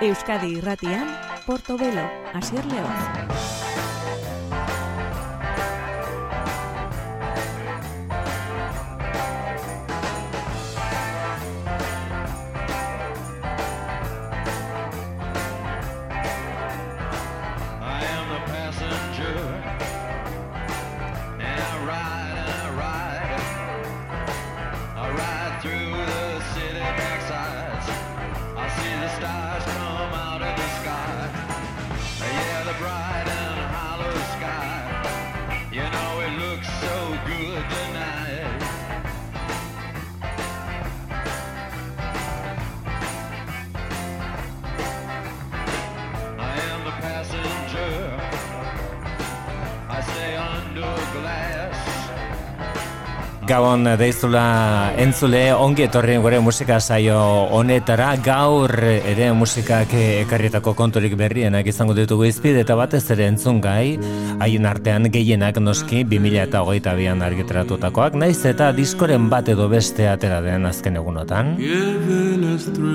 Euskadi Irratian, Portobelo, Asier León. Gabon deizula entzule ongi etorri gure musika saio honetara. Gaur ere musikak ekarrietako konturik berrienak izango ditugu izpide eta batez ere entzun gai. Haien artean gehienak noski 2000 eta hogeita bian argitratutakoak naiz eta diskoren bat edo beste atera den azken egunotan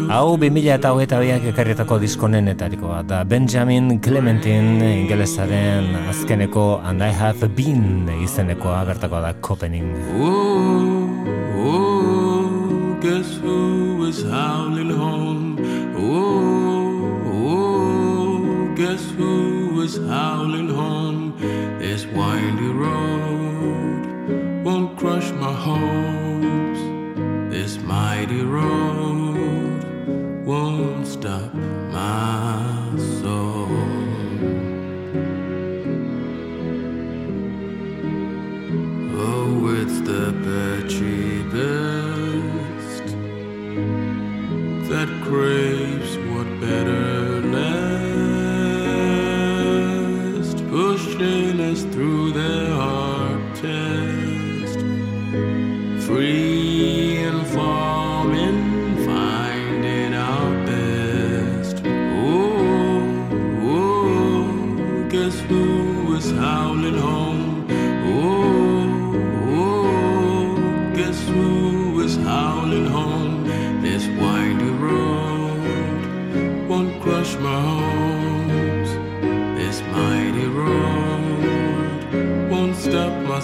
hau 2000 eta hogeita biak ekarrietako diskonen etariko da Benjamin Clementine ingelesaren azkeneko And I Have Been izenekoa bertako da Copening oh, guess who is howling home? Oh, oh, guess who is howling home? This windy road won't crush my hopes. This mighty road won't stop my soul. Oh, it's the petri best that craves what better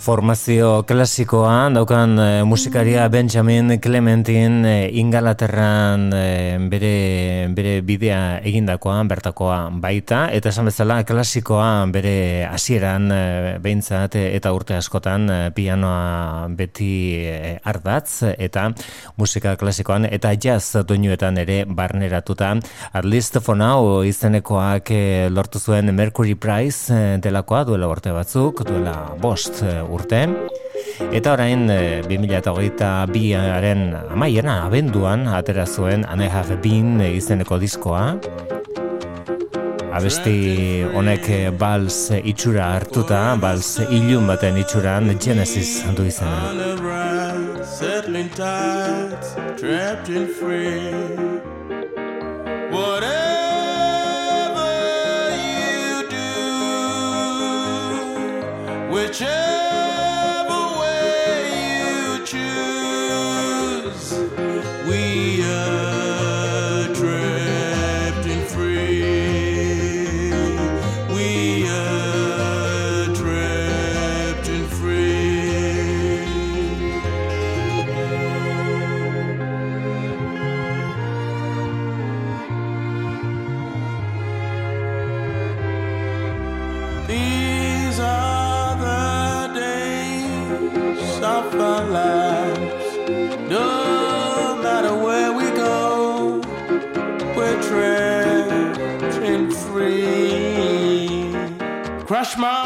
Formazio klasikoa daukan e, musikaria Benjamin Clementin e, Ingalaterran e, bere, bere bidea egindakoa bertakoa baita. Eta esan bezala klasikoa bere hasieran e, behintzat eta urte askotan pianoa beti e, ardatz eta musika klasikoan eta jazz doinuetan ere barneratuta. At least for now izenekoak lortu zuen Mercury Prize delakoa duela urte batzuk duela bost urte. Eta orain, 2008-aren eh, amaiena abenduan atera zuen I Have Been izeneko diskoa. Abesti honek bals itxura hartuta, bals ilun baten itxuran Genesis du izena. Settling tides, trapped in free Whatever lives. No matter where we go, we're trapped and free. Crush my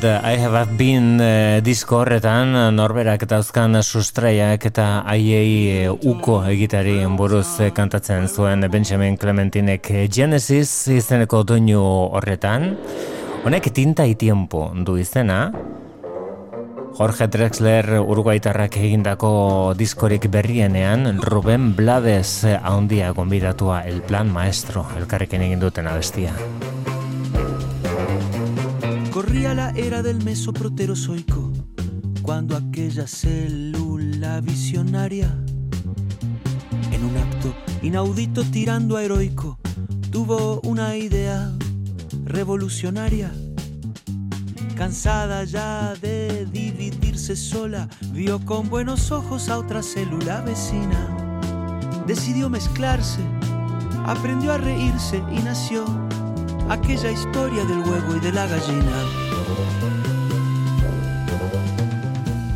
And uh, I have been uh, disko horretan uh, norberak dauzkan sustraiak eta haiei uh, uko egitari buruz kantatzen zuen Benjamin Clementinek Genesis izeneko doinu horretan. Honek tinta y tiempo du izena. Jorge Drexler uruguaitarrak egindako diskorik berrienean Ruben Blades handia gonbidatua El Plan Maestro elkarrekin egin duten abestia. Corría la era del mesoproterozoico, cuando aquella célula visionaria, en un acto inaudito tirando a heroico, tuvo una idea revolucionaria. Cansada ya de dividirse sola, vio con buenos ojos a otra célula vecina. Decidió mezclarse, aprendió a reírse y nació aquella historia del huevo y de la gallina.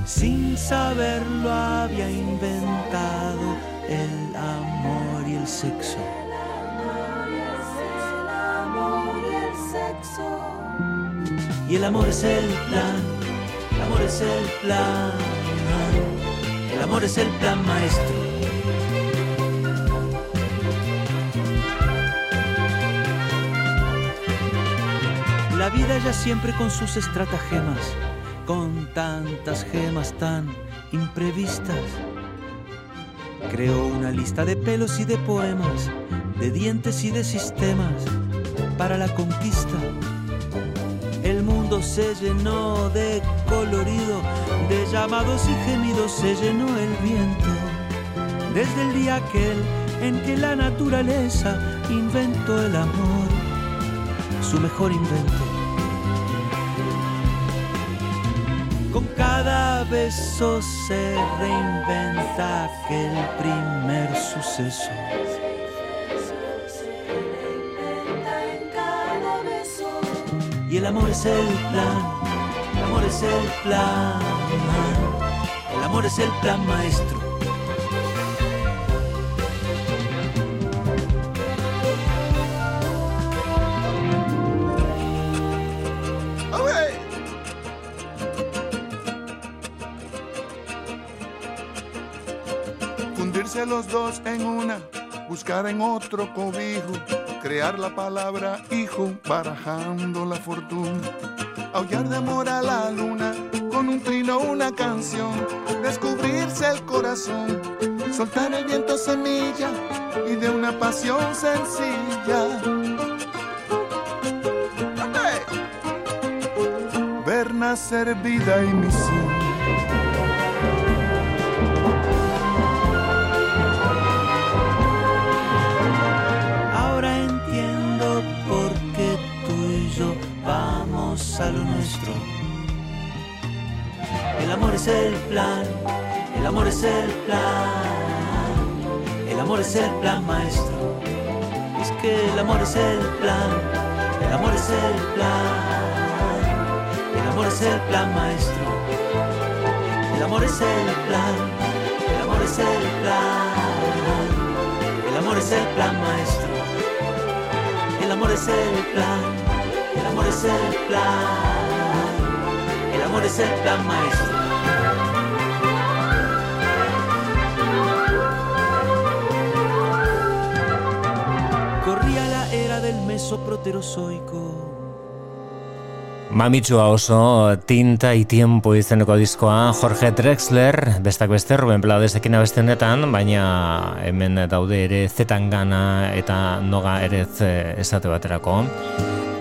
Sin saberlo había inventado el amor y el sexo. Y el amor es el plan, el amor es el plan, el amor es el plan maestro. La vida ya siempre con sus estratagemas, con tantas gemas tan imprevistas. Creó una lista de pelos y de poemas, de dientes y de sistemas para la conquista. El mundo se llenó de colorido, de llamados y gemidos se llenó el viento. Desde el día aquel en que la naturaleza inventó el amor, su mejor invento. Con cada beso se reinventa aquel primer suceso. Y el amor es el plan, el amor es el plan, el amor es el plan maestro. Los dos en una, buscar en otro cobijo, crear la palabra hijo, barajando la fortuna. Aullar de amor a la luna, con un trino una canción, descubrirse el corazón, soltar el viento semilla y de una pasión sencilla. Ver nacer vida y misión. A lo nuestro. El amor es el plan, el amor es el plan, el amor es el plan maestro. Es que el amor es el plan, el amor es el plan, el amor es el plan maestro. El amor es el plan, el amor es el plan. El amor es el plan maestro. El amor es el plan. El amor es el plan. El amor es el plan maestro. beso proterozoico. Mamitsua oso tinta y tiempo izeneko diskoa Jorge Drexler, bestak beste Ruben Blaudesekin abeste honetan, baina hemen daude ere zetangana eta noga ere esate baterako.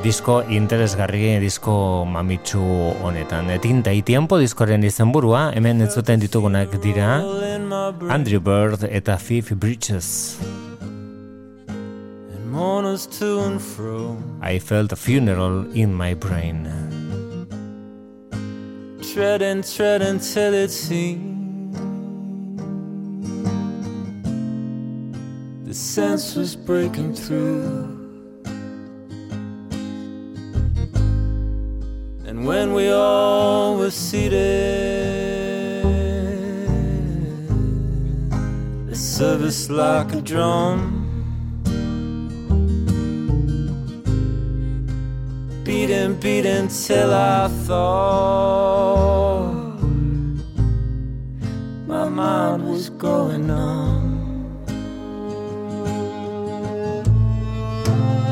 Disko interesgarri, disko mamitsu honetan. Tinta y tiempo diskoren izenburua, hemen entzuten ditugunak dira Andrew Bird eta Fifth Bridges. mourners to and fro. I felt a funeral in my brain. Tread and tread until it seemed the sense was breaking through. When we all were seated, the service like a drum. beating, beating till I thought my mind was going numb.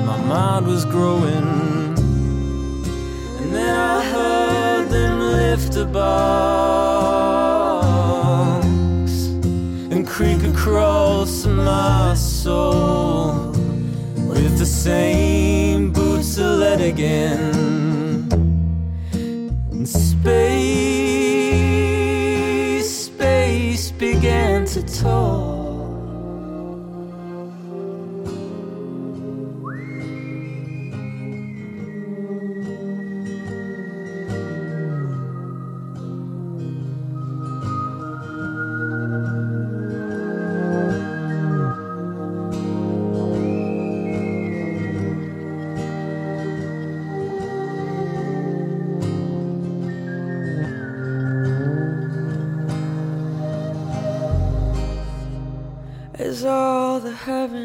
My mind was growing, and then I heard them lift a box and creak across my soul with the same boots to let again. And space, space began to talk.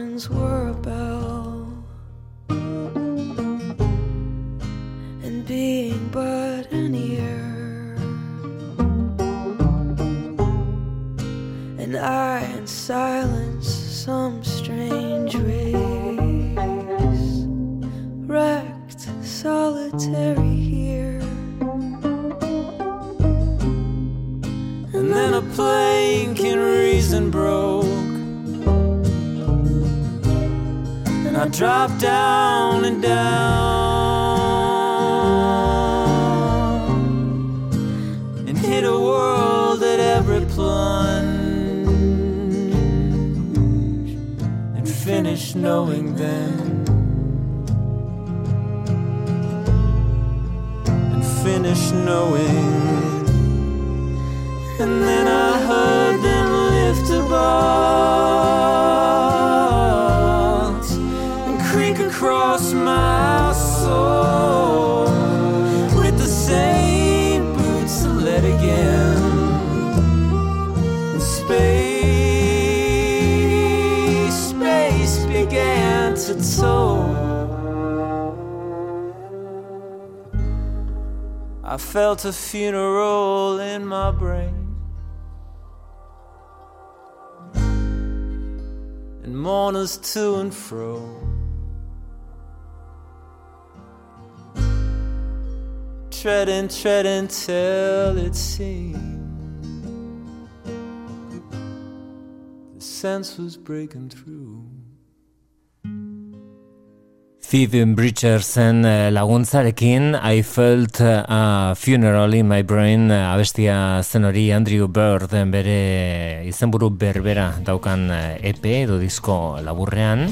friends were and finished knowing them and finish knowing. And then I heard them lift a box felt a funeral in my brain. And mourners to and fro. Treading, treading till it seemed the sense was breaking through. Phoebe Bridgersen eh, laguntzarekin. I felt a funeral in my brain eh, abestia zen hori Andrew Bird eh, bere izenburu berbera daukan EP edo disko laburrean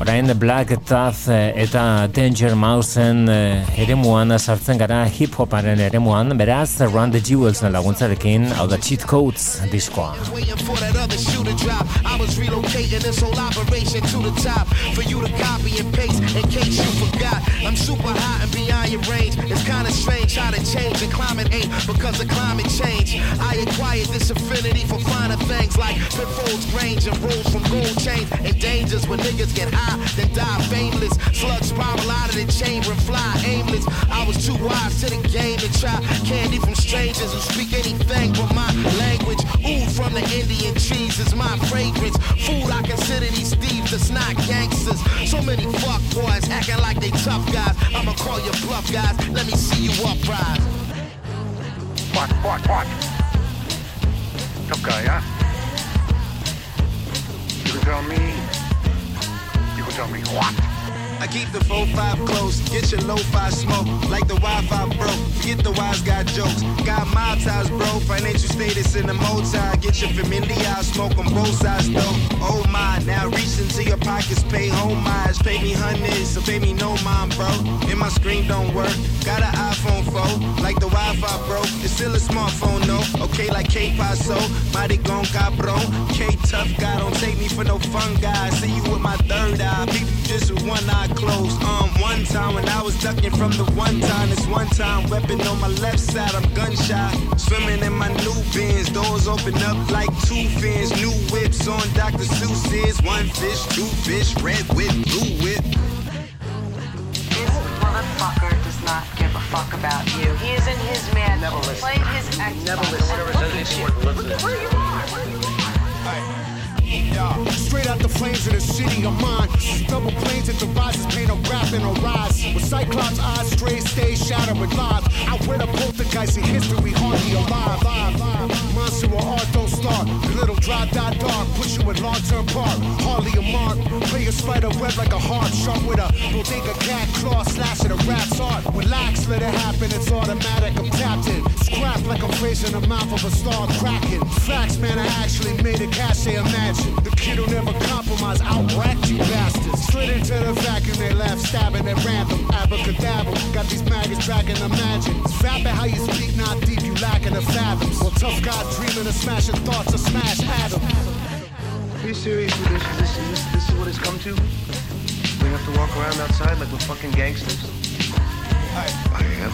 Orain Black Tooth eh, eta Danger Mouseen eh, eremuan sartzen gara hip-hoparen eremuan, beraz Run the Jewels laguntzarekin hau da Cheat Codes diskoa. I was relocating this whole operation to the top for you to copy and paste in case you forgot. I'm super hot and beyond your range. It's kinda strange how to change the climate ain't because of climate change. I acquired this affinity for finer things like pitfalls, range, and rolls from gold chains and dangers when niggas get high, then die fameless. Slugs spiral out of the chamber and fly aimless. I was too wise to the game to try candy from strangers who speak anything but my language. Ooh, from the Indian trees is my fragrance. Food I consider these thieves that's not gangsters. So many fuck boys acting like they tough guys. I'ma call you bluff guys. Let me see you uprise. What, what, what? Tough guy, huh? You tell me tell me what. I keep the 4-5 close, get your lo-fi smoke. Like the Wi-Fi broke, Get the wise guy jokes. Got my ties bro, financial status in the multi Get your familiar, smoke on both sides though. Oh my, now reach into your pockets, pay homage Pay me hundreds, so pay me no mind bro. And my screen don't work, got an iPhone 4 Like the Wi-Fi broke, it's still a smartphone no Okay like K-Paso, body gon' cabron K-Tough guy, don't take me for no fun guy. See you with my third eye, people just with one eye closed. Um, one time when I was ducking from the one time, this one time weapon on my left side, I'm gunshot. Swimming in my new bins, doors open up like two fins. New whips on Dr. Seuss's. One fish, two fish, red whip, blue whip. This motherfucker does not give a fuck about you. He is in his man. Never listen. Playing his Xbox. Never listen. and Never look says you. worth Look where you are. Where you are. Yeah. Straight out the flames of the city of mine. Straight stage with live. I wear the poltergeist in history, hardly alive. Monster or art don't start. Little dry dot dark, put you long term park. Spider web like a heart, sharp with a bodega cat claw, slash at a rat's art. Relax, let it happen, it's automatic. I'm tapped in. Scrap like I'm phrasing the mouth of a star cracking. Facts, man, I actually made a cache, imagine. The kid who never compromise, outracked you bastards. Slid into the vacuum, they laugh, stabbing at random. Abracadabra, got these maggots tracking, imagine. Vapid how you speak, not deep, you lacking the fathoms. Well, tough guy dreaming of smashing thoughts of smash atoms. Are you serious with this? This, is this, this is what it's come to? We have to walk around outside like we're fucking gangsters? I am.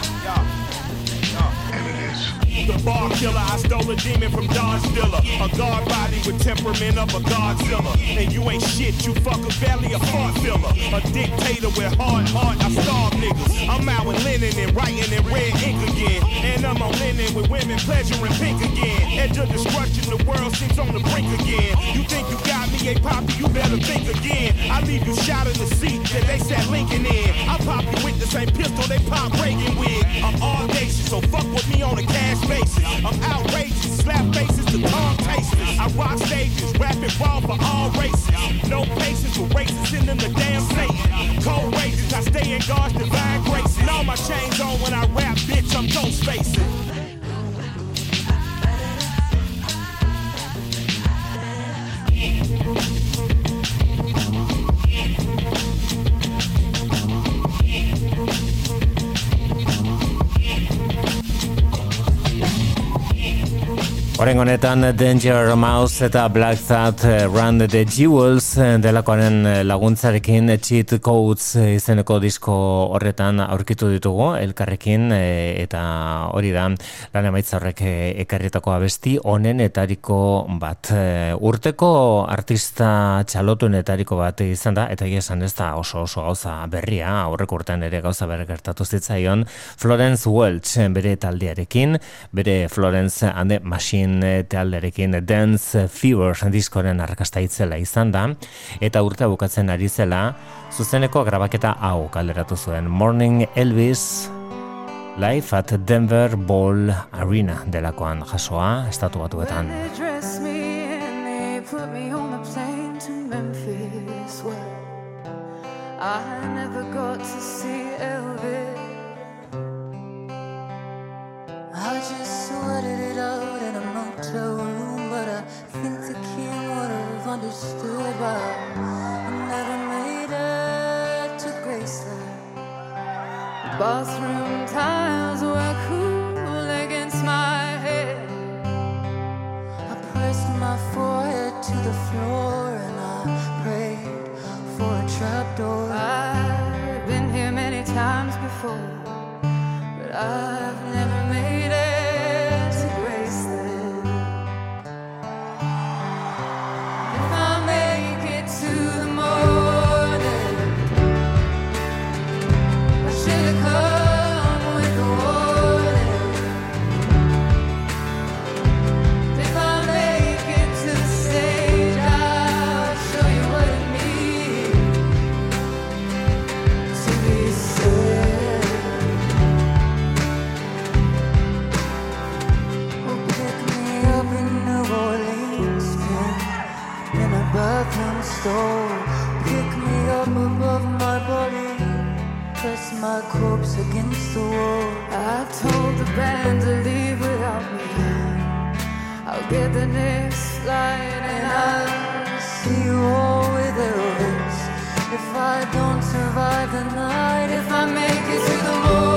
And it is. The bar killer, I stole a demon from Don Stiller. A guard body with temperament of a Godzilla. And you ain't shit, you fuck a belly, a fart filler. A dictator with hard heart, I starve niggas. I'm out with linen and writing in red ink again. And I'm on linen with women pleasuring pink again. Edge of destruction, the world seems on the brink again. You think you got me, a poppy, you better think again. I leave you shot in the seat that they sat Lincoln in. I pop you with the same pistol they pop Reagan with. I'm all audacious, so fuck with me on the cash basis. I'm outrageous, slap faces to tongue tasters. I rock stages, rapping raw for all races. No patience with racists, send them the damn Satan. Cold rages, I stay in God's divine grace. And all my chains on when I rap, bitch, I'm ghost facing. Horen honetan Danger Mouse eta Black Thought eh, Run the Jewels eh, delakoaren eh, laguntzarekin Cheat Codes izeneko disko horretan aurkitu ditugu elkarrekin eta hori da lan emaitza horrek ekarritako abesti honen etariko bat. Urteko artista txalotunetariko bat izan da eta esan ez da oso oso gauza berria aurreko urtean ere gauza berri gertatu zitzaion Florence Welch bere taldearekin bere Florence and the Machine eh, taldearekin Dance Fever diskoren arrakasta itzela izan da eta urte bukatzen ari zela zuzeneko grabaketa hau kalderatu zuen Morning Elvis Live at Denver Ball Arena delakoan jasoa estatu batuetan. I I never made it to Graceland. Bathroom tiles were cool against my head. I pressed my forehead to the floor and I prayed for a trapdoor. I've been here many times before, but I've my corpse against the wall. I told the band to leave without me. I'll get the next flight and I'll see you all with Elvis. If I don't survive the night, if I make it through the morning,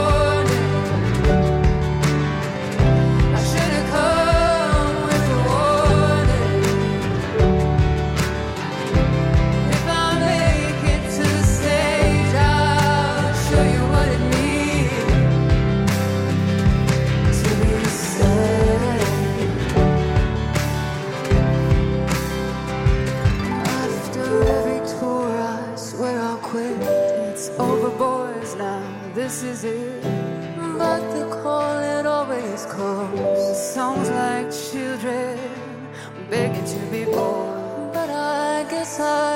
But I guess I've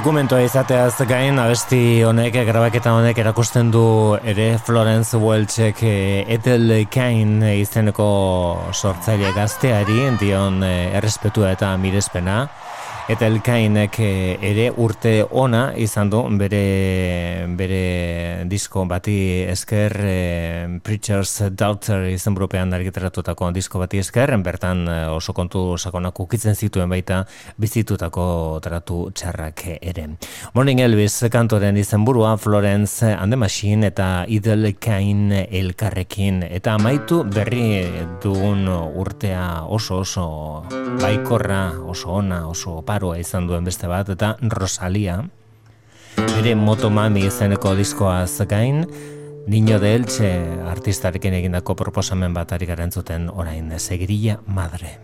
Dokumentoa izateaz gain, abesti honek, grabaketa honek erakusten du ere Florence Welchek eh, Ethel Cain izeneko sortzaile gazteari, dion eh, errespetua eta mirespena. Ethel Cainek eh, ere urte ona izan du bere, bere disko. Bati esker eh, Preacher's Daughter izen burupean argitaratutako disko bati esker, bertan eh, oso kontu sakonak ukitzen zituen baita bizitutako tratu txarrak ere. Morning Elvis kantoren izenburua Florence and the Machine eta Idel Kain elkarrekin. Eta amaitu berri dugun urtea oso oso baikorra, oso ona, oso paroa izan duen beste bat eta Rosalia bere Motomami izeneko diskoaz gain Niño de Elche artistarekin egindako proposamen bat ari garen zuten orain Segirilla Madre.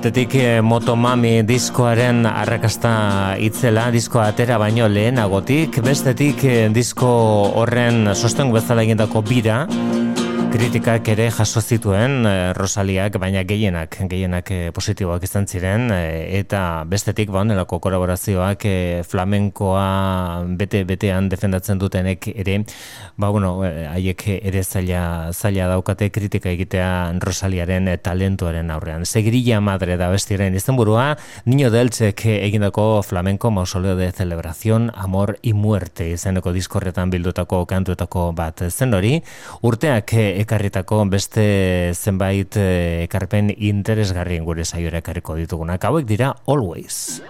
Batetik eh, Motomami diskoaren arrakasta itzela, diskoa atera baino lehenagotik, bestetik eh, disko horren sostengu bezala egindako bira, kritikak ere jaso zituen eh, Rosaliak, baina gehienak, gehienak eh, positiboak izan ziren, eh, eta bestetik ba honelako kolaborazioak flamenkoa bete-betean defendatzen dutenek ere, ba bueno, haiek ere zaila, zaila daukate kritika egitea Rosaliaren talentuaren aurrean. Segrilla madre da bestiren izenburua, Niño Deltzek egindako flamenko mausoleo de celebración, amor y muerte izeneko diskorretan bildutako kantuetako bat zen hori, urteak ekarritako beste zenbait eh, ekarpen interesgarrien gure saiora ekarriko ditugunak. Hauek dira Always.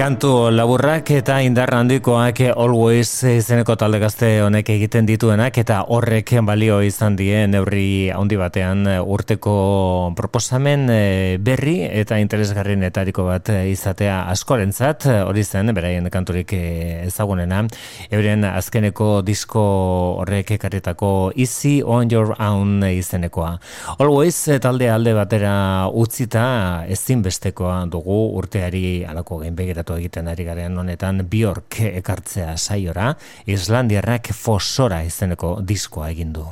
Kantu laburrak eta indar handikoak Always izeneko talde gazte honek egiten dituenak eta horrek balio izan die neurri handi batean urteko proposamen eh, berri eta interesgarrienetariko bat izatea askorentzat hori zen beraien kanturik eh, ezagunena euren azkeneko disko horrek ekarritako Easy on your own izenekoa. Always talde alde batera utzita ezinbestekoa dugu urteari alako gainbegiratu egiten ari garen honetan Bjork ekartzea saiora Islandiarrak fosora izeneko diskoa egin du.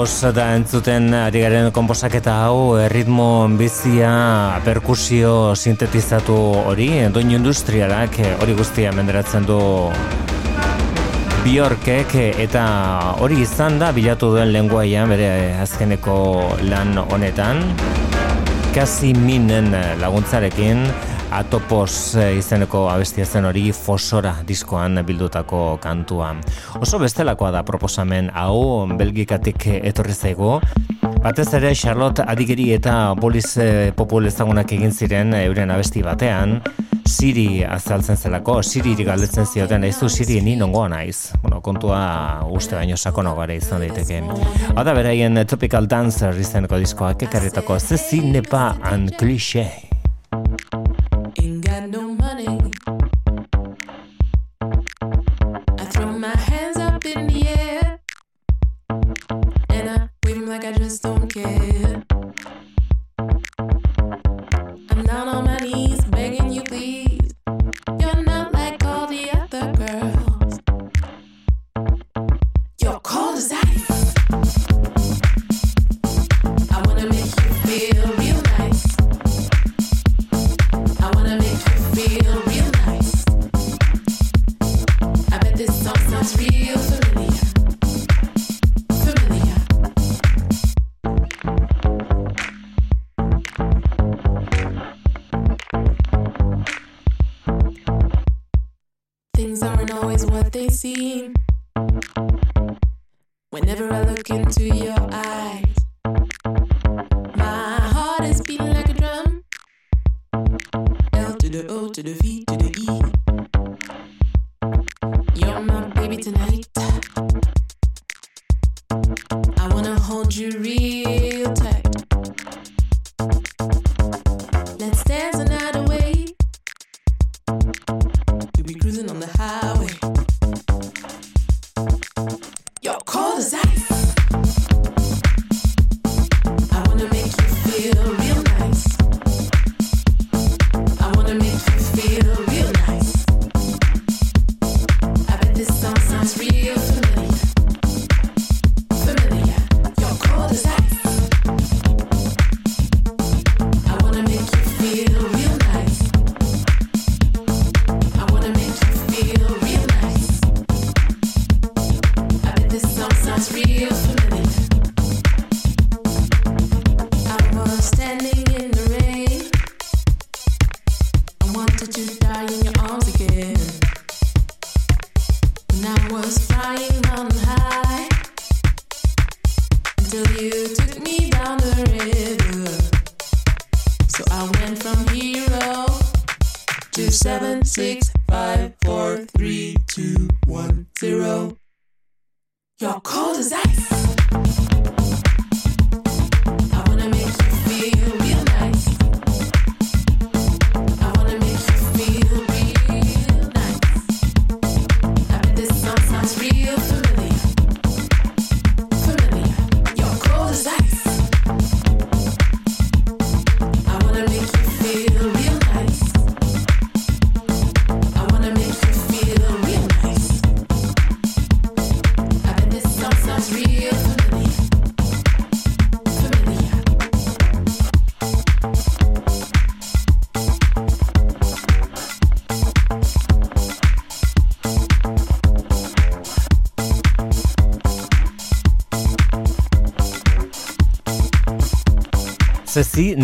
Atopos da entzuten ari garen komposaketa hau ritmo bizia perkusio sintetizatu hori doinu industrialak hori guztia menderatzen du Bjorkek eta hori izan da bilatu duen lenguaia bere azkeneko lan honetan. Kasi minen laguntzarekin Atopos eh, izeneko abestia zen hori fosora diskoan bildutako kantua. Oso bestelakoa da proposamen hau belgikatik etorri zaigu. Batez ere Charlotte Adigeri eta Bolis eh, Popul ezagunak egin ziren euren abesti batean. Siri azaltzen zelako, Siri galdetzen zioten, du Siri ni nongoa naiz. Bueno, kontua uste baino sakonago gara izan daiteke. Hau da beraien Tropical Dancer izeneko diskoak ekarretako Zezi Nepa and Cliché.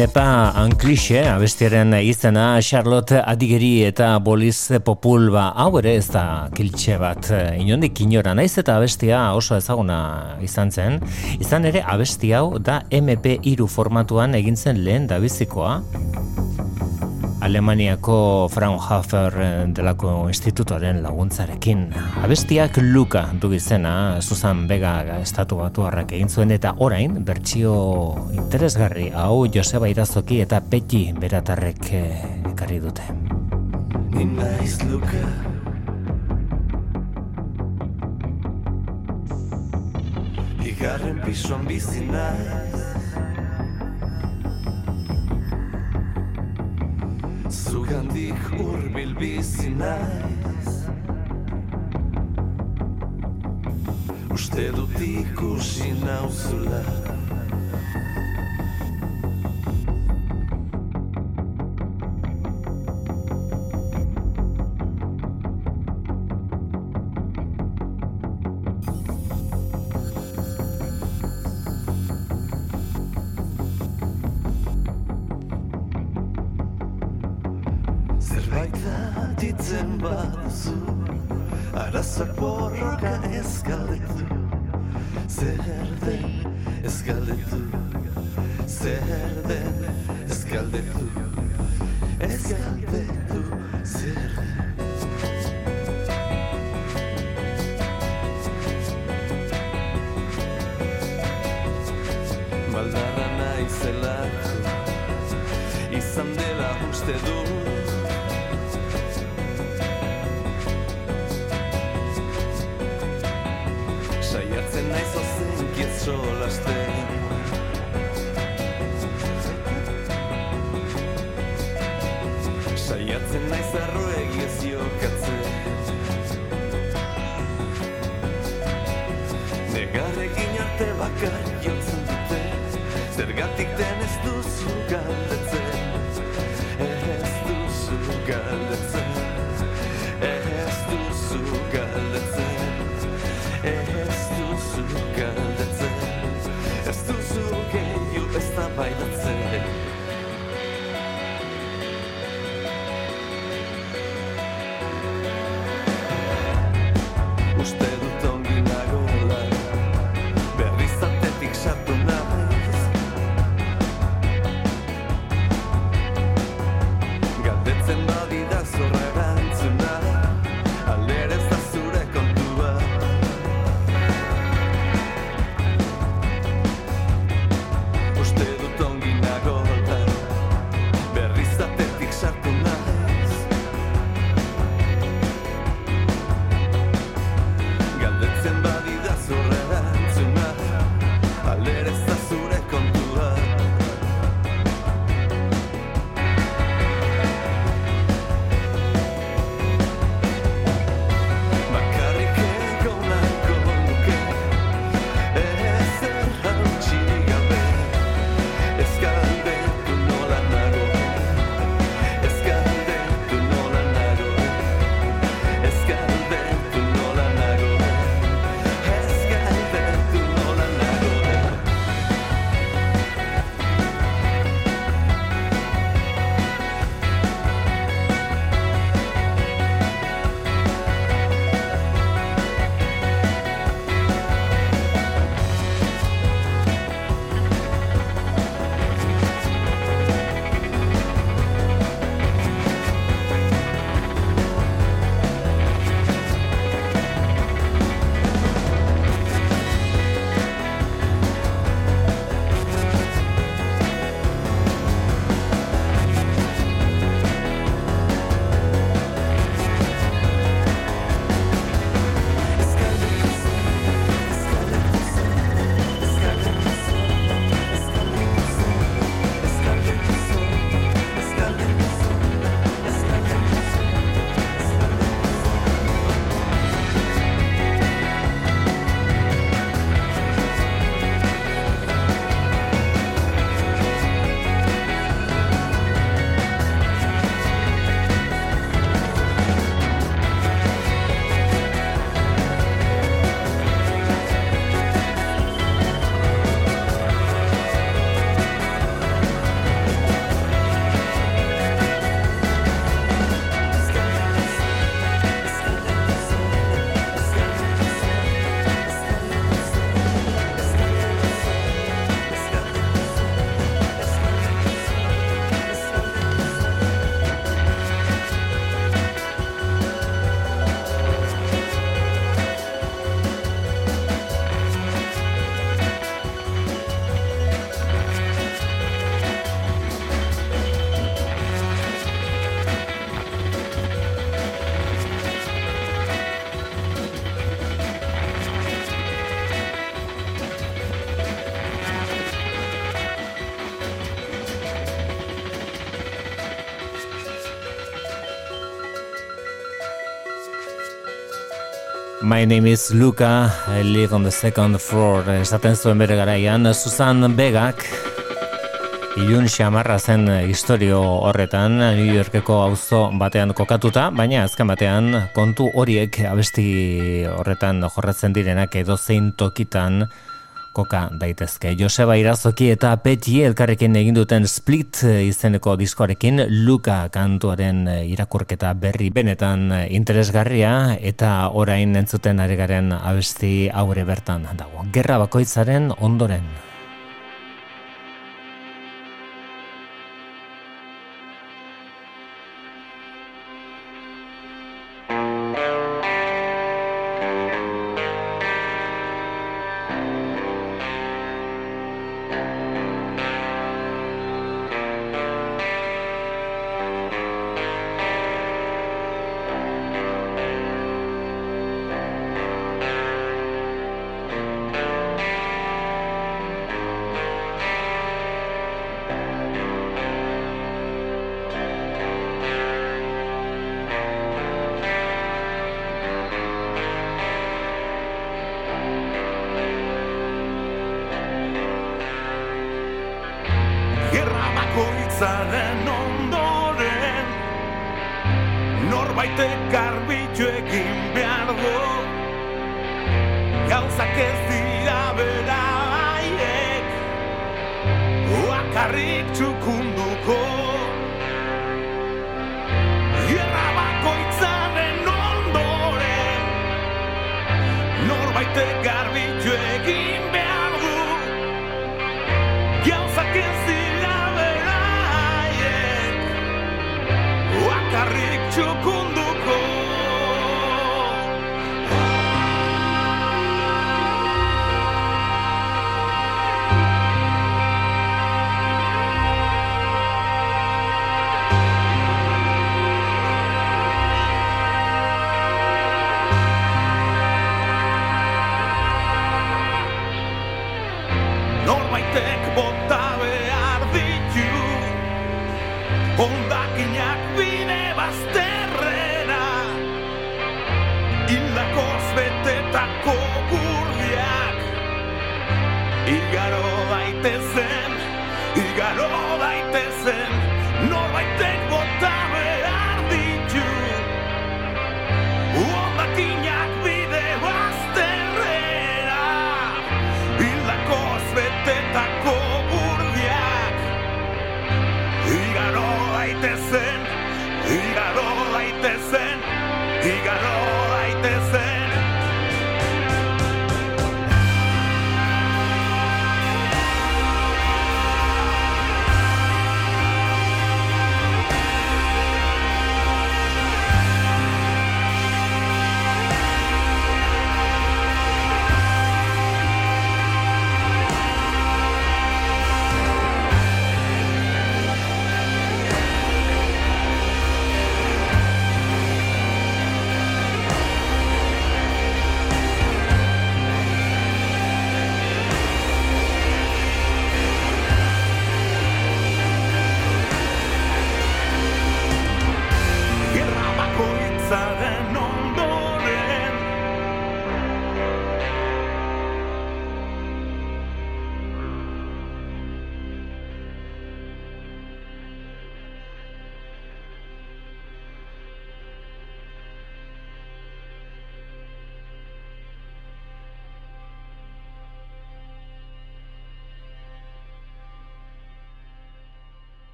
Nepa anklixe abestiaren izena Charlotte Adigeri eta Bolis Populba. Hau ere ez da kiltxe bat. Inondik inora naiz eta abestia oso ezaguna izan zen. Izan ere abesti hau da MP3 formatuan egin zen lehen dabizikoa Alemaniako Fraunhofer delako institutoaren laguntzarekin. Abestiak Luka du izena, Susan Vega estatu batu egin zuen eta orain bertsio interesgarri hau Joseba Irazoki eta Peti Beratarrek eh, ekarri dute. Ni naiz luka Igarren pisuan bizi naiz Zugandik urbil bizi naiz Uste dut ikusi nauzula My name is Luca, I live on the second floor. Esaten zuen bere garaian, Susan Begak, ilun xamarra zen historio horretan, New Yorkeko auzo batean kokatuta, baina azken batean kontu horiek abesti horretan jorratzen direnak edo zein tokitan koka daitezke. Joseba Irazoki eta Peti elkarrekin egin duten Split eh, izeneko diskoarekin Luka kantuaren eh, irakurketa berri benetan eh, interesgarria eta orain entzuten ari garen abesti aurre bertan dago. Gerra bakoitzaren ondoren.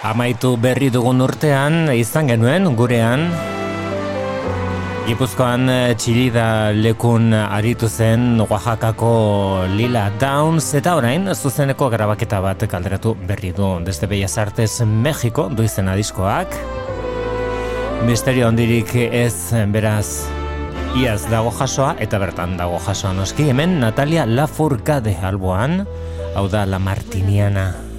Amaitu berri dugun urtean izan genuen gurean. Gipuzkoan eh, txilida lekun aritu zen Oaxakako Lila Downs eta orain zuzeneko grabaketa bat kalderatu berri du. Desde Bellas Artes Mexiko du izena diskoak. Misterio ondirik ez beraz Iaz dago jasoa eta bertan dago jasoa noski. Hemen Natalia Lafourcade alboan hau da La Martiniana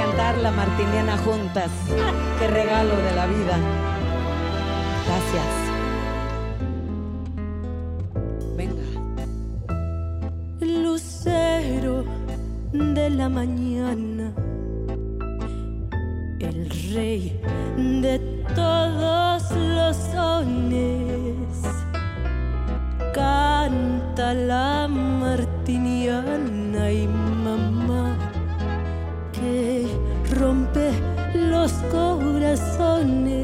cantar la martiniana juntas. Qué regalo de la vida. Gracias. Venga. Lucero de la mañana. El rey de todos los sones. Canta la martiniana y nuestros corazones.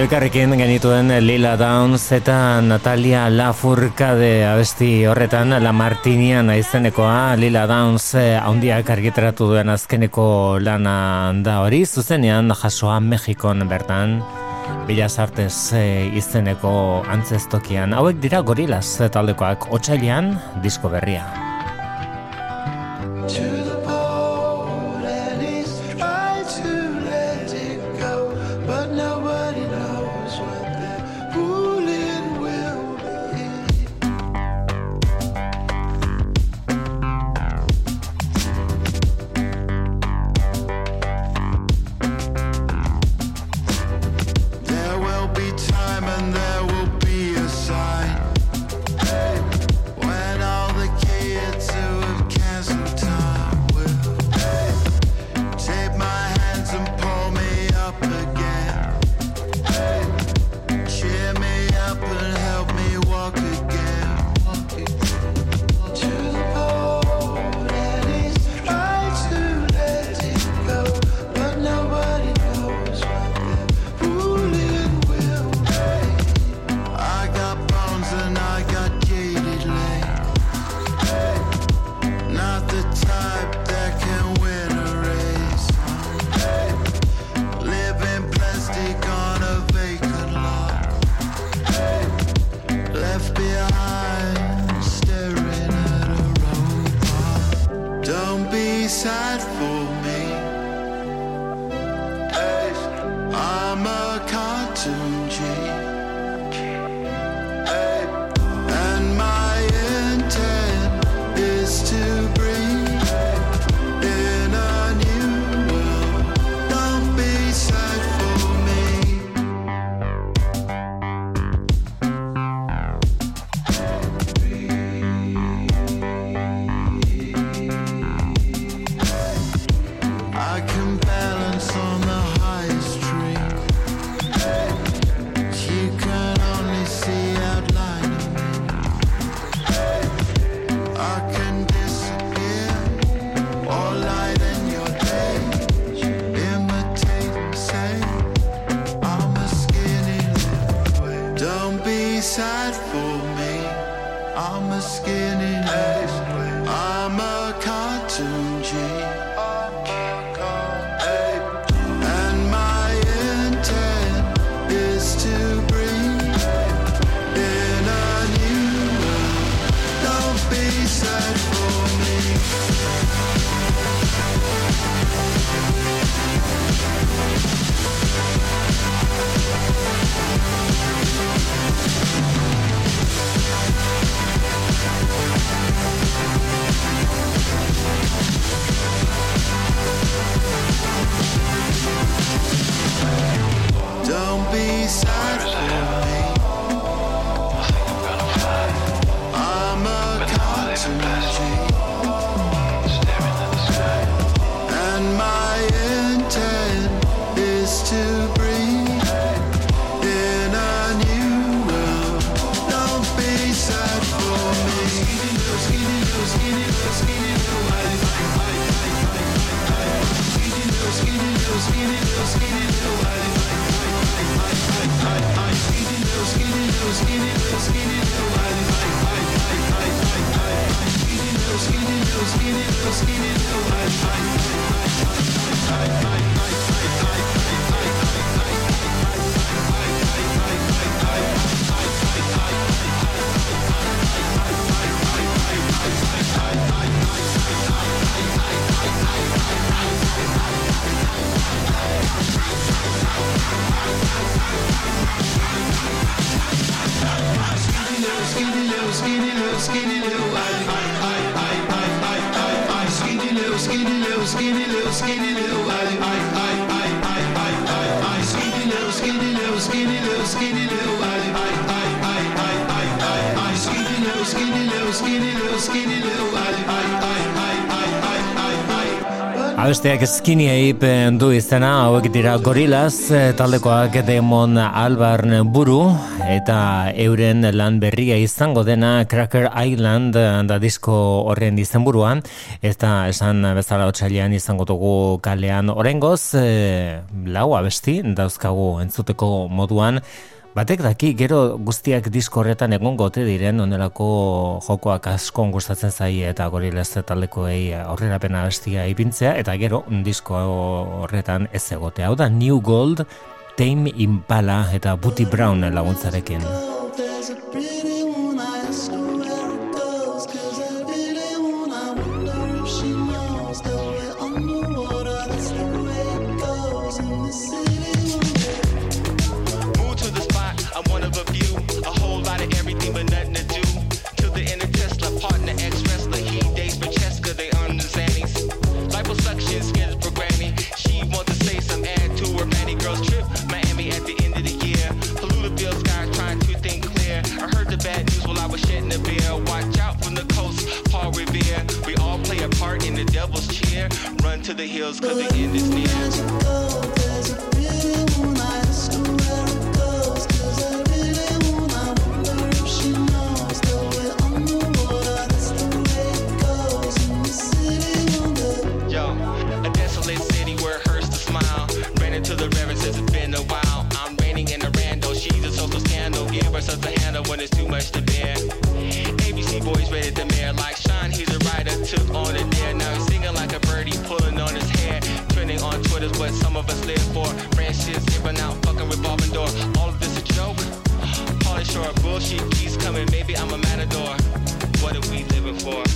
Elkarrekin genituen Lila Downs eta Natalia Lafourcade abesti horretan La Martinia naizenekoa Lila Downs eh, handiak argitaratu duen azkeneko lana da hori. Zuzenean jasoa Mexikon bertan. Bellas Artes eh, izeneko antzestokian hauek dira gorilaz eh, taldekoak. Otsailean disko berria. Taldeak Skinny Ape du izena, hauek dira gorilaz, eh, taldekoak Demon Albarn buru, eta euren lan berria izango dena Cracker Island eh, da disko horren izenburuan, eta esan bezala otxailean izango dugu kalean. Orengoz, e, eh, lau abesti dauzkagu entzuteko moduan, Batek daki, gero guztiak disko horretan egon gote diren onelako jokoak askon gustatzen zaie eta gorilez taldekoei aurrerapena bestia ipintzea eta gero disko horretan ez egotea. Hau da New Gold, Tame Impala eta Booty Brown laguntzarekin. to the hills cause the end is near. boy.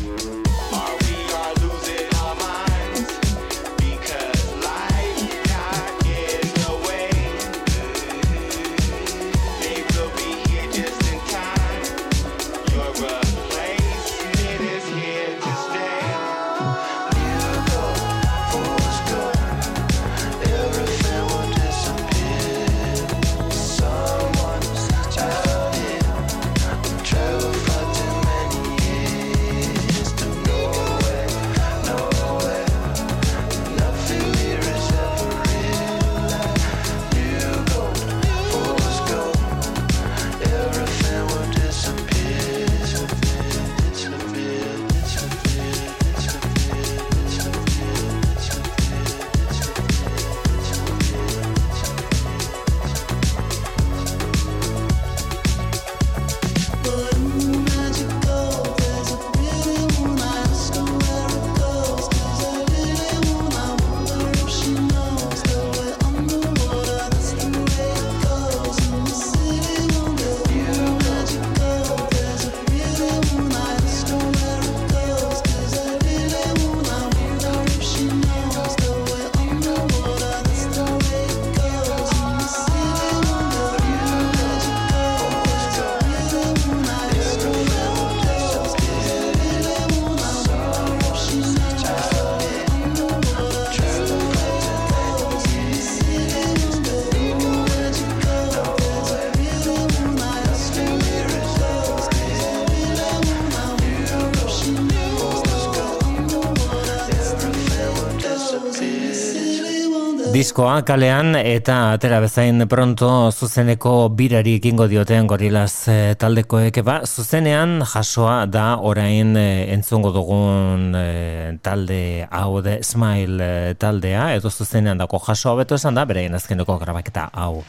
diskoa kalean eta atera bezain pronto zuzeneko birari ekingo dioten gorilaz e, taldekoek. Ba, zuzenean jasoa da orain e, entzungo dugun e, talde hau de Smile taldea edo zuzenean dako jasoa beto esan da bereien azkeneko grabaketa hau.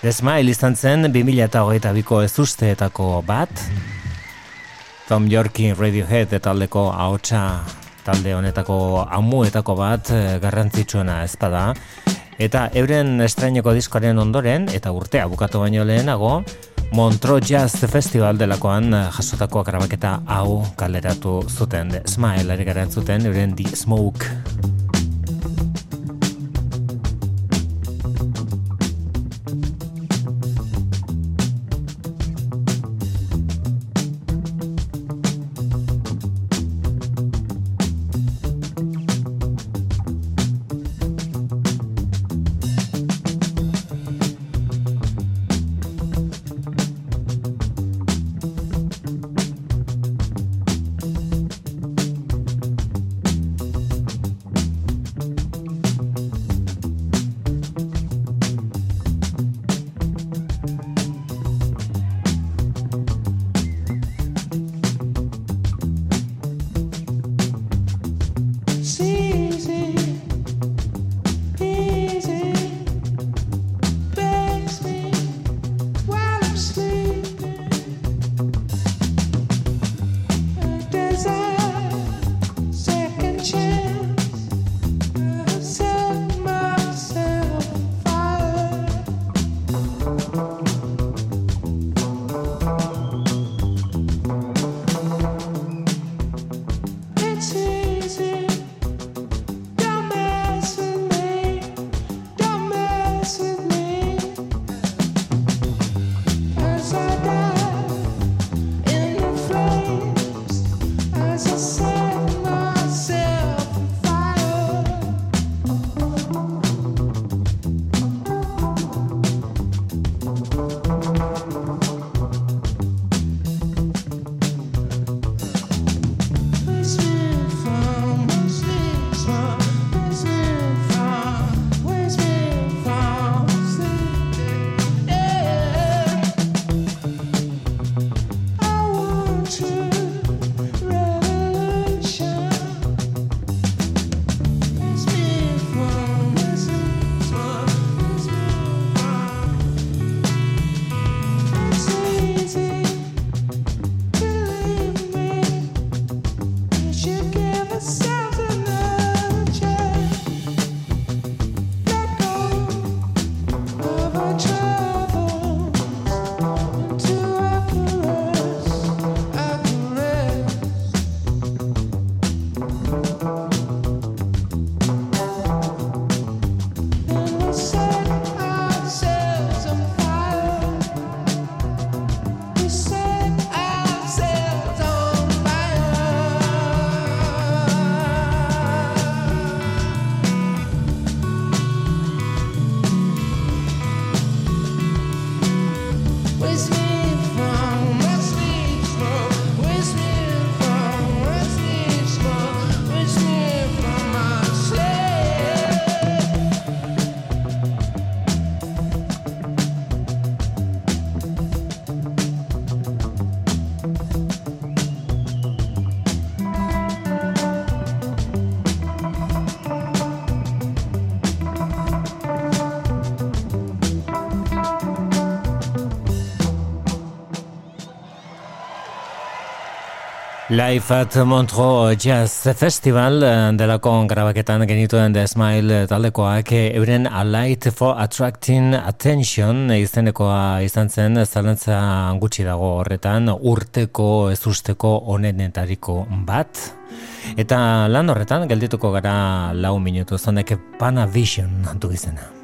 The Smile izan zen 2008ko ezusteetako bat. Tom Yorkin Radiohead taldeko ahotsa talde honetako amuetako bat garrantzitsuena ez bada. Eta euren estreneko diskoaren ondoren, eta urtea bukatu baino lehenago, Montro Jazz Festival delakoan eh, jasotako akarabaketa hau kaleratu zuten, smile ari zuten, euren di smoke. Life at Montreux Jazz Festival eh, delako grabaketan genituen The Smile taldekoak eh, euren A Light for Attracting Attention izenekoa izan zen zalantza gutxi dago horretan urteko ezusteko onenetariko bat eta lan horretan geldituko gara lau minutu zonek Panavision du izena.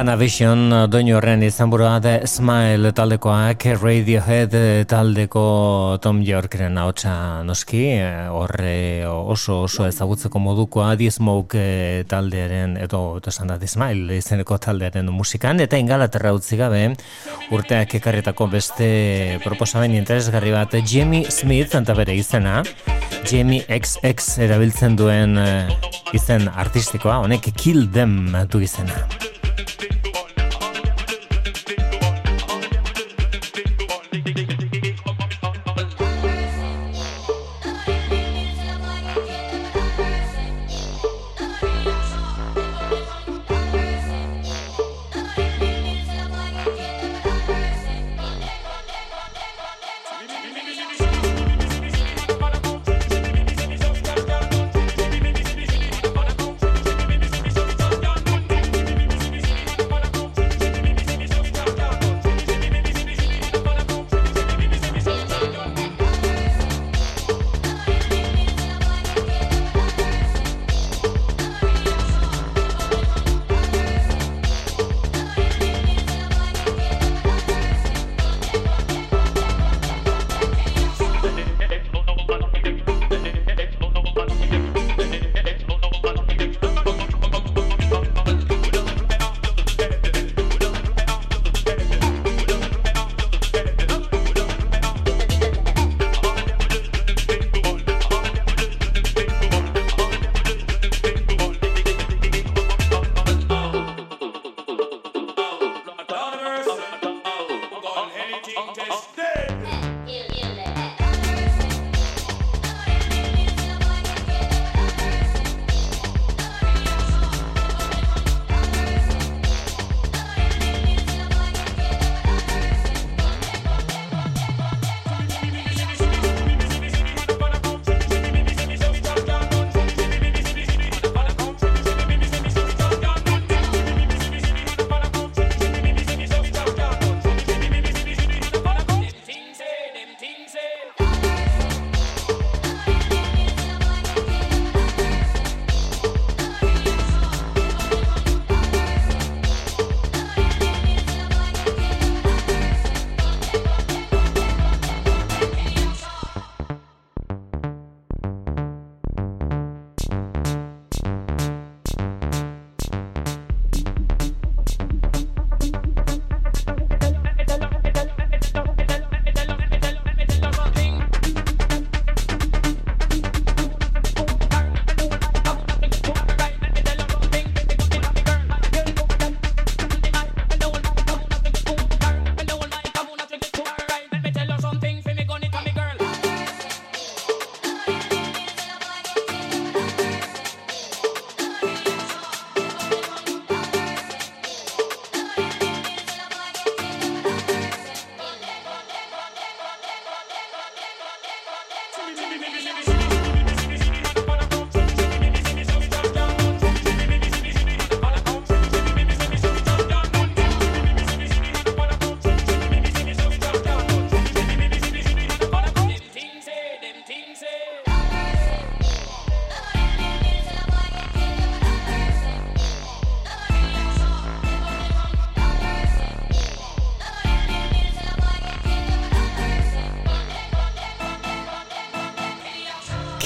Panavision doinu horren izanburua da Smile taldekoak Radiohead taldeko Tom Yorkren ahotsa noski eh, horre oso oso ezagutzeko modukoa Dismoke eh, taldearen edo esan da Smile izeneko taldearen musikan eta ingalaterra utzi gabe urteak ekarretako beste proposamen interesgarri bat Jamie Smith eta bere izena Jamie XX erabiltzen duen eh, izen artistikoa honek Kill Them du izena.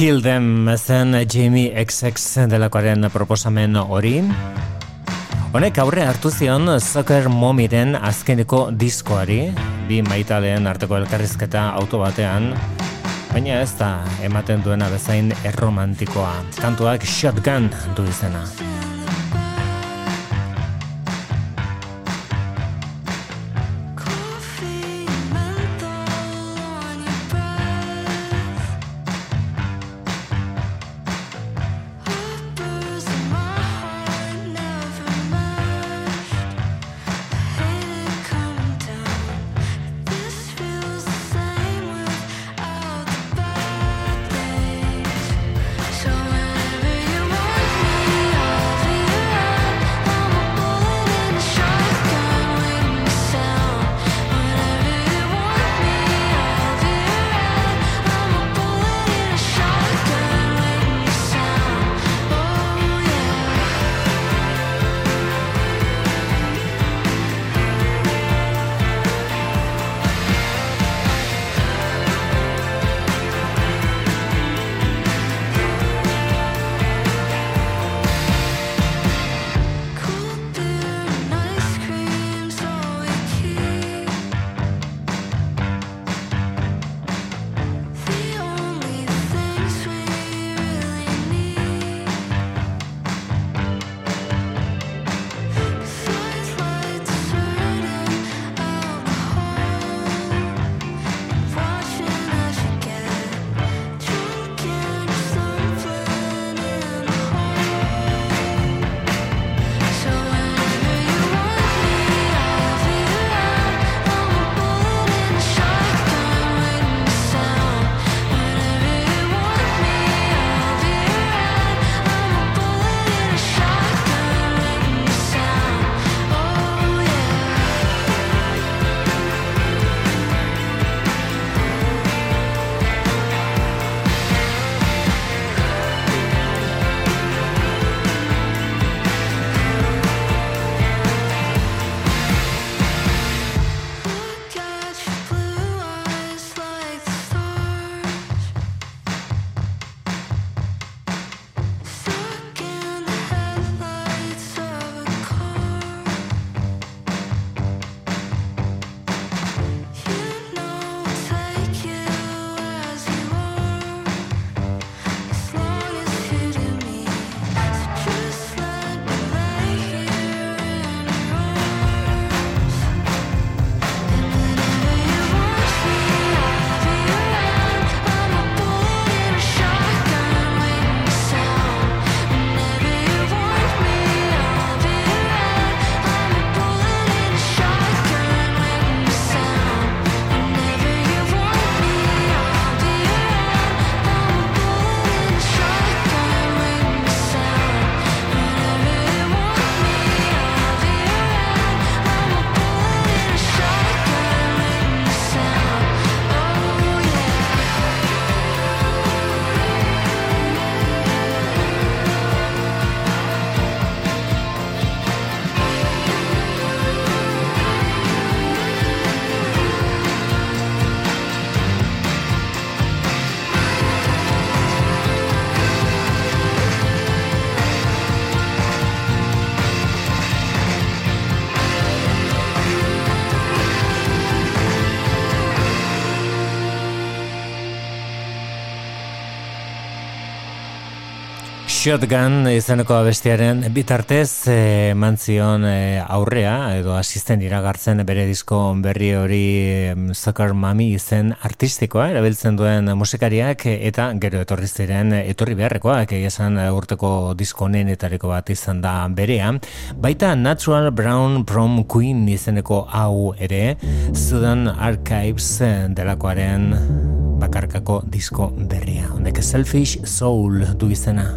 Kill Them zen Jamie XX delakoaren proposamen hori. Honek aurre hartu zion Soccer Momiren azkeneko diskoari, bi maitaleen arteko elkarrizketa auto batean, baina ez da ematen duena bezain erromantikoa. Kantuak Shotgun du izena. Shotgun izeneko abestiaren bitartez e, mantzion e, aurrea edo asisten iragartzen bere disko berri hori em, Soccer Mami izen artistikoa erabiltzen duen musikariak e, eta gero etorri ziren etorri beharrekoak esan e, urteko disko honenetariko bat izan da berea baita Natural Brown Prom Queen izeneko hau ere Sudan Archives e, delakoaren bakarkako disko berria. Honek Selfish Soul du izena.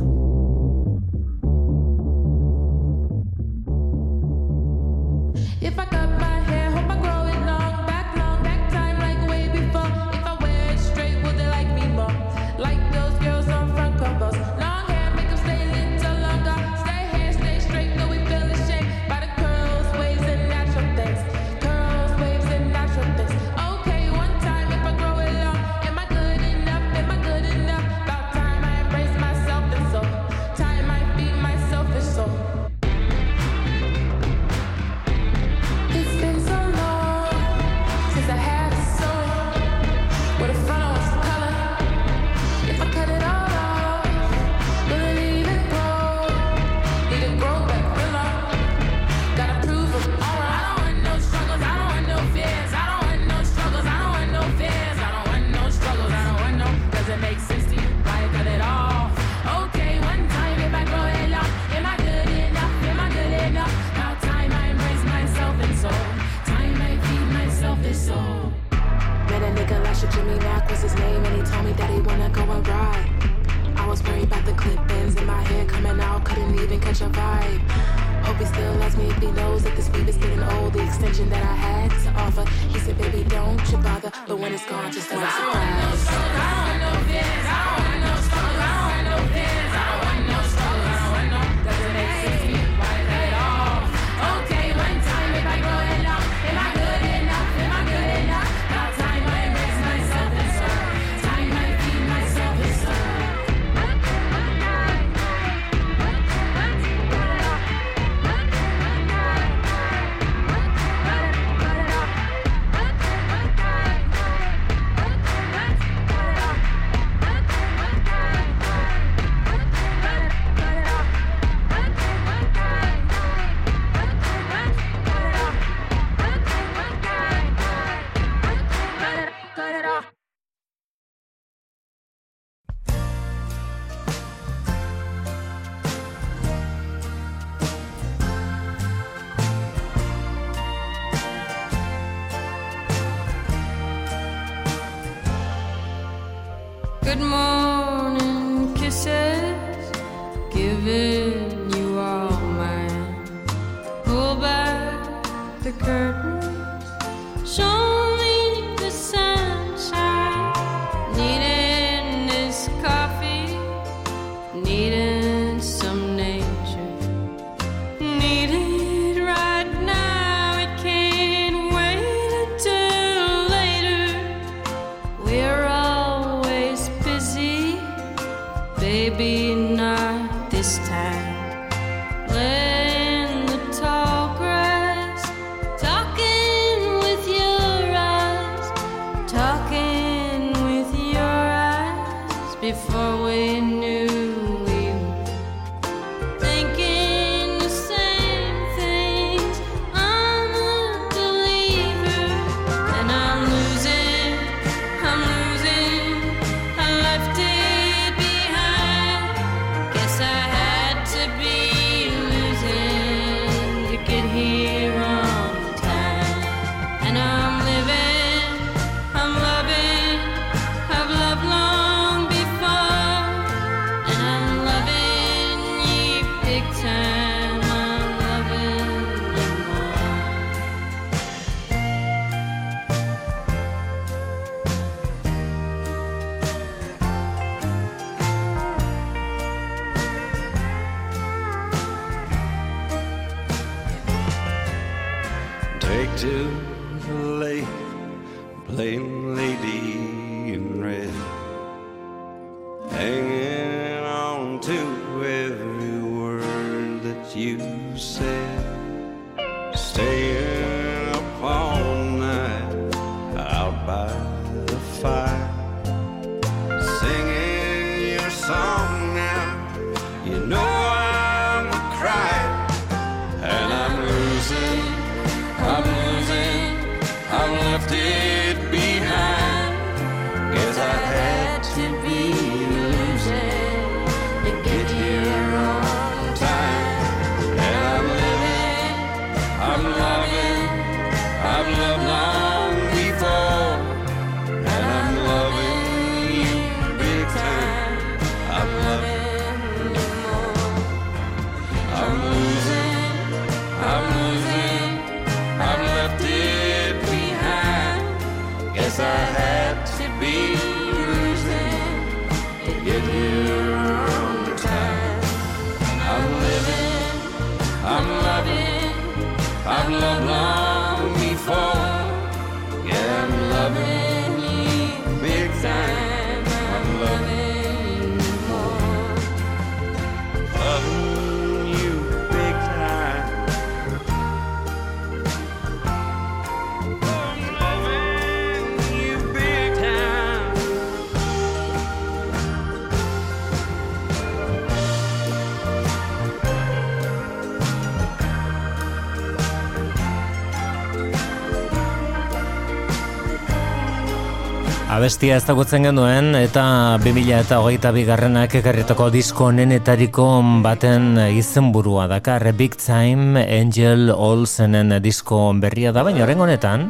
abestia ezagutzen genuen eta 2000 eta hogeita bigarrenak ekarretako disko nenetariko baten izenburua dakar Big Time Angel Olsenen disko berria da, baina horrengonetan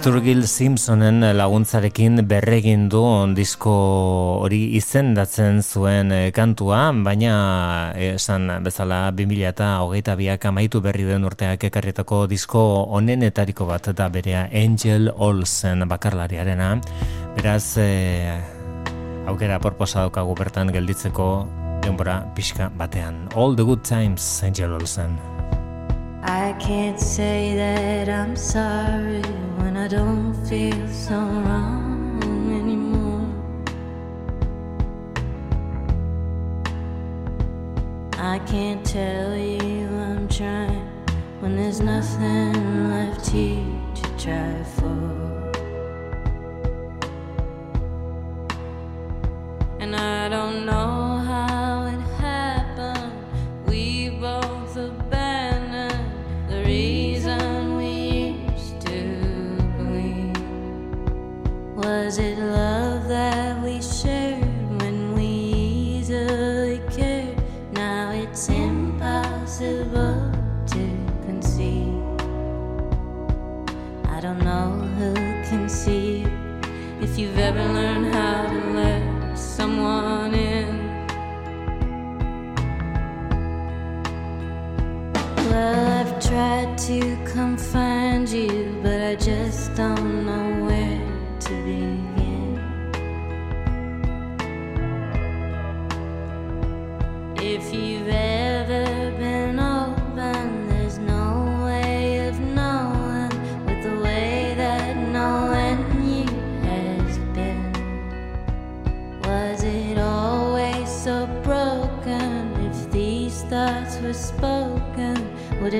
Sturgill Simpsonen laguntzarekin berregin du disko hori izendatzen zuen eh, kantua, baina eh, esan bezala 2000 eta hogeita biak amaitu berri den urteak ekarritako disko onenetariko bat da berea Angel Olsen bakarlariarena. Beraz, eh, aukera porposa daukagu bertan gelditzeko denbora pixka batean. All the good times, Angel Olsen. I can't say that I'm sorry when I don't feel so wrong anymore. I can't tell you I'm trying when there's nothing left here to try for. And I don't know Was it love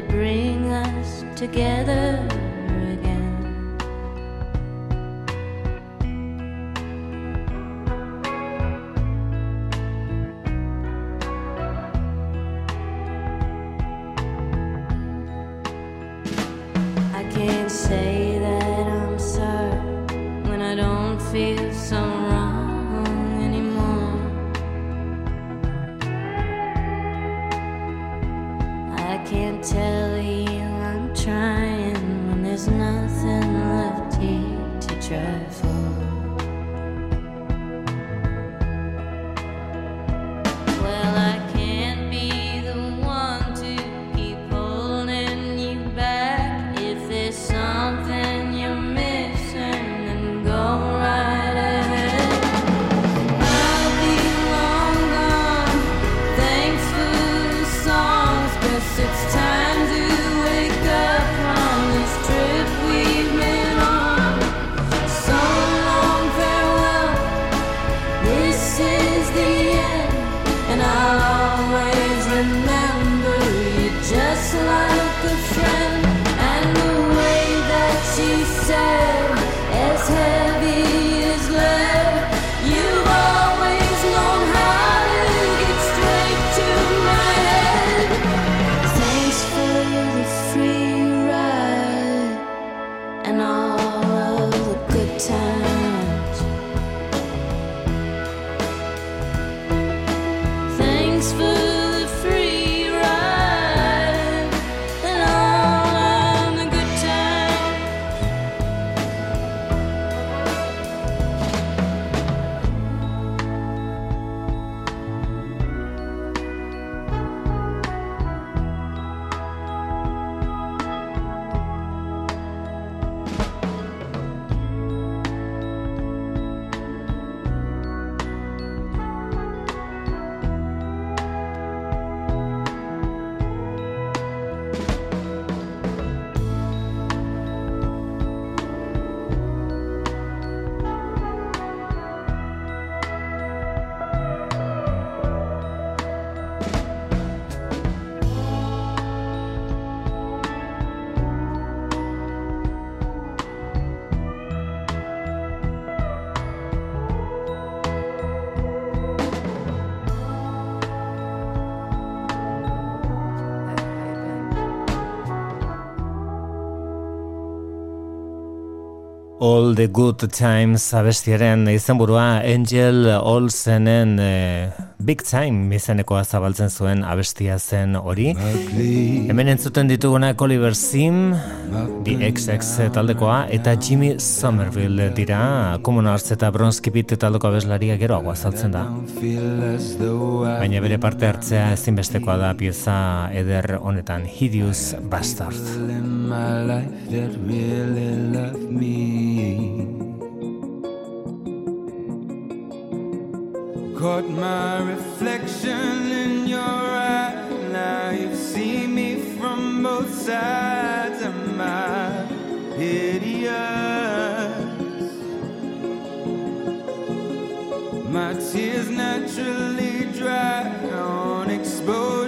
bring us together All the Good Times abestiaren izenburua Angel Olsenen e, Big Time izenekoa zabaltzen zuen abestia zen hori. Hemen entzuten dituguna Oliver Sim, The XX taldekoa, eta Jimmy Somerville dira, Common Arts eta Bronski Beat taldeko abeslaria geroago azaltzen da. Baina bere parte hartzea ezinbestekoa da pieza eder honetan, Hideous Bastard. Caught my reflection in your eye. Now you've seen me from both sides of my hideous. My tears naturally dry on exposure.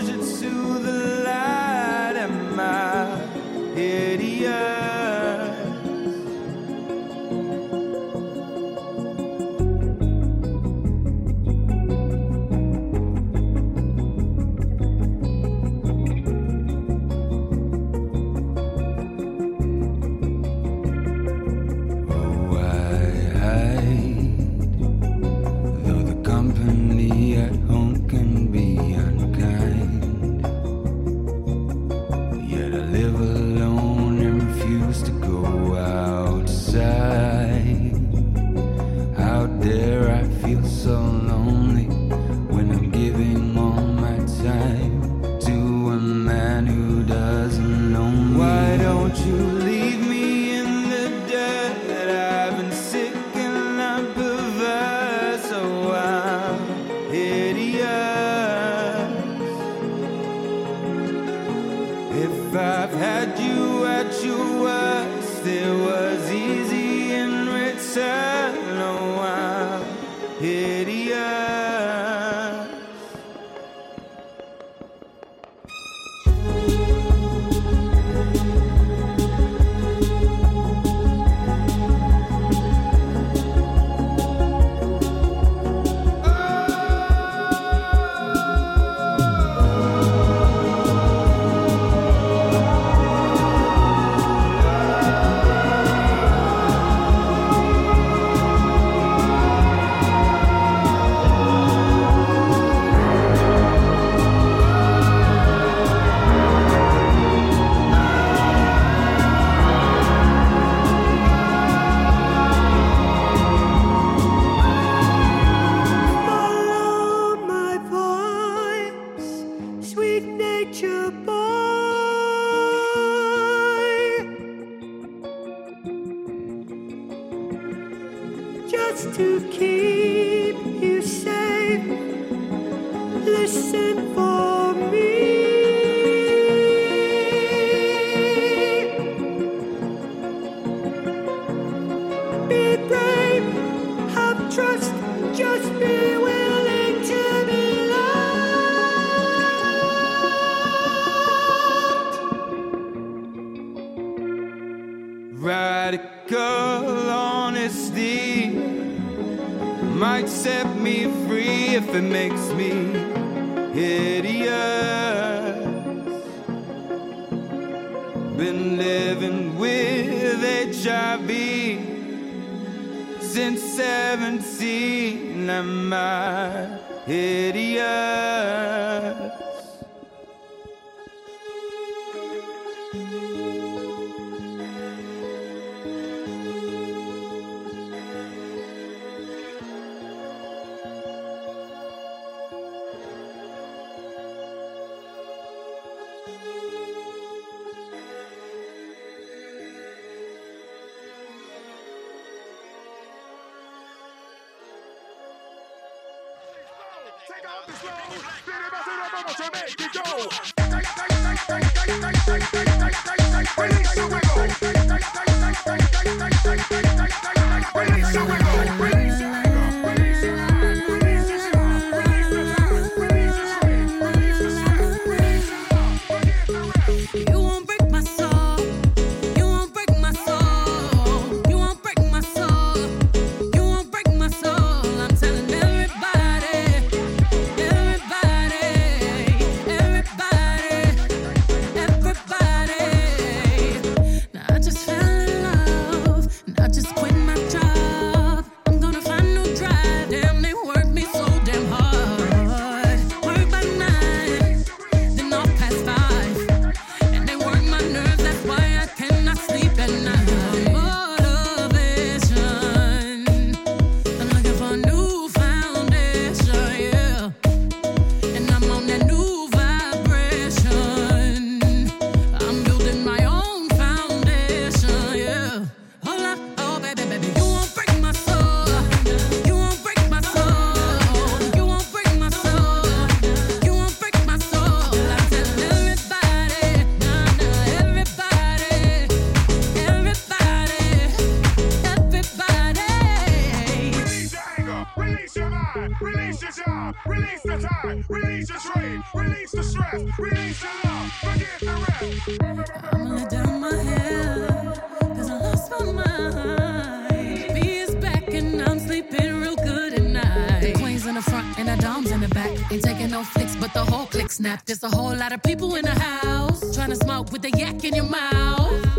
Ain't taking no flicks, but the whole click snap. There's a whole lot of people in the house trying to smoke with the yak in your mouth.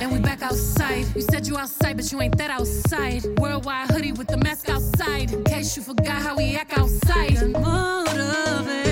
And we back outside. You said you outside, but you ain't that outside. Worldwide hoodie with the mask outside. In case you forgot how we act outside. Motivation. I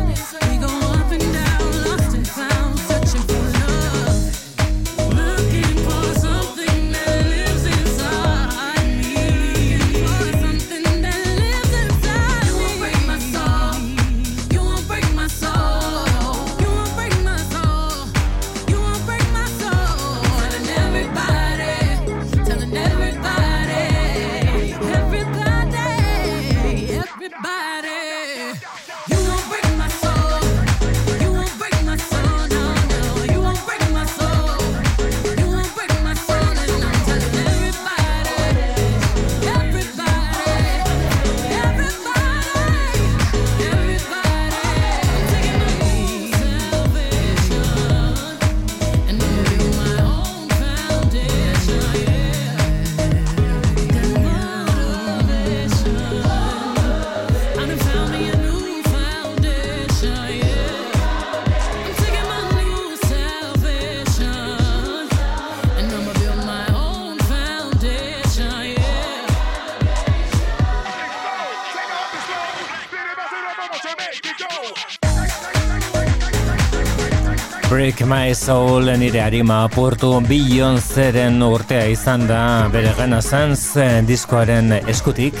My Soul nire harima apurtu bilion zeren urtea izan da. Bere gana zanz diskoaren eskutik.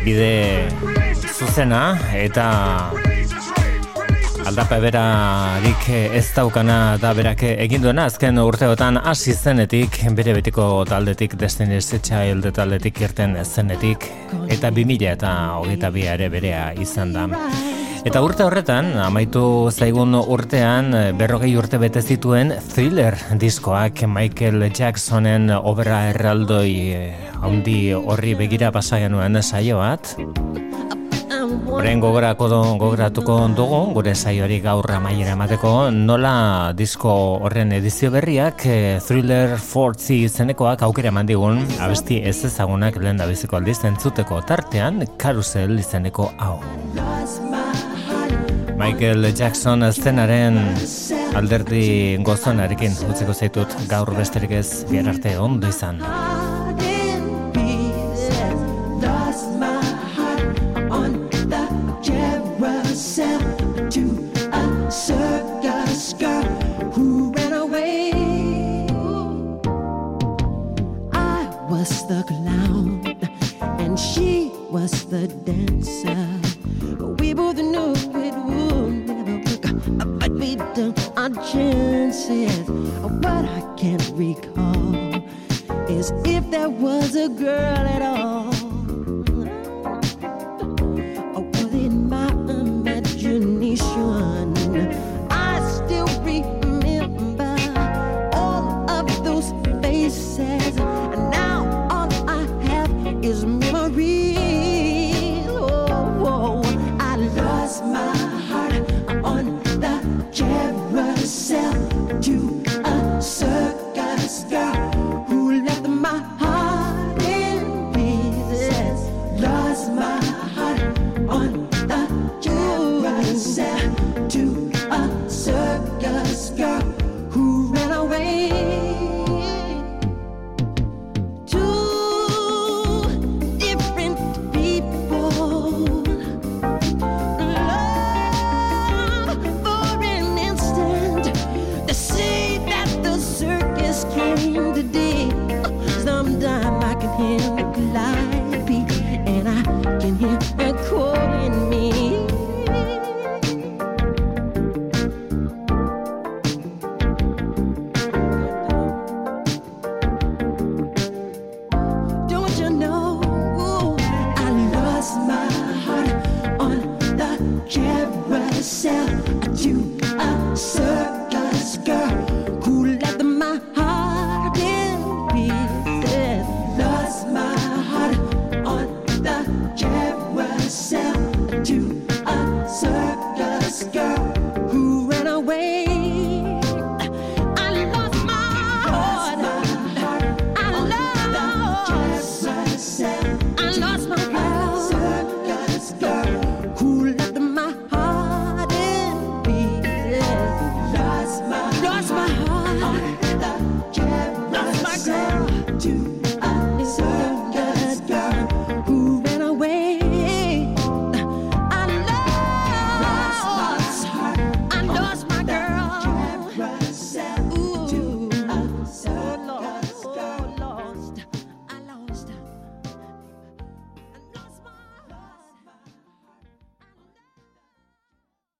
Bide zuzena eta aldape berarik ez daukana da berak egin duena. Azken urteotan hasi zenetik bere betiko taldetik Destiny's Child taldetik irten zenetik. Eta 2000 eta hogeita ere berea izan da. Eta urte horretan, amaitu zaigun urtean, berrogei urte bete zituen thriller diskoak Michael Jacksonen obra erraldoi eh, handi horri begira pasaia nuen saio bat. Horren gogorako do, gogoratuko dugu, gure saioari gaur amaiera emateko, nola disko horren edizio berriak eh, Thriller 40 izenekoak aukera eman digun, abesti ez ezagunak lehen da biziko aldiz entzuteko tartean, Carousel izeneko hau. Michael Jackson zenaren alderdi gozonarekin utziko zaitut gaur besterik ez bihar arte ondo izan. Was the clown and she was the dancer. Chances. Oh, what I can't recall is if there was a girl at all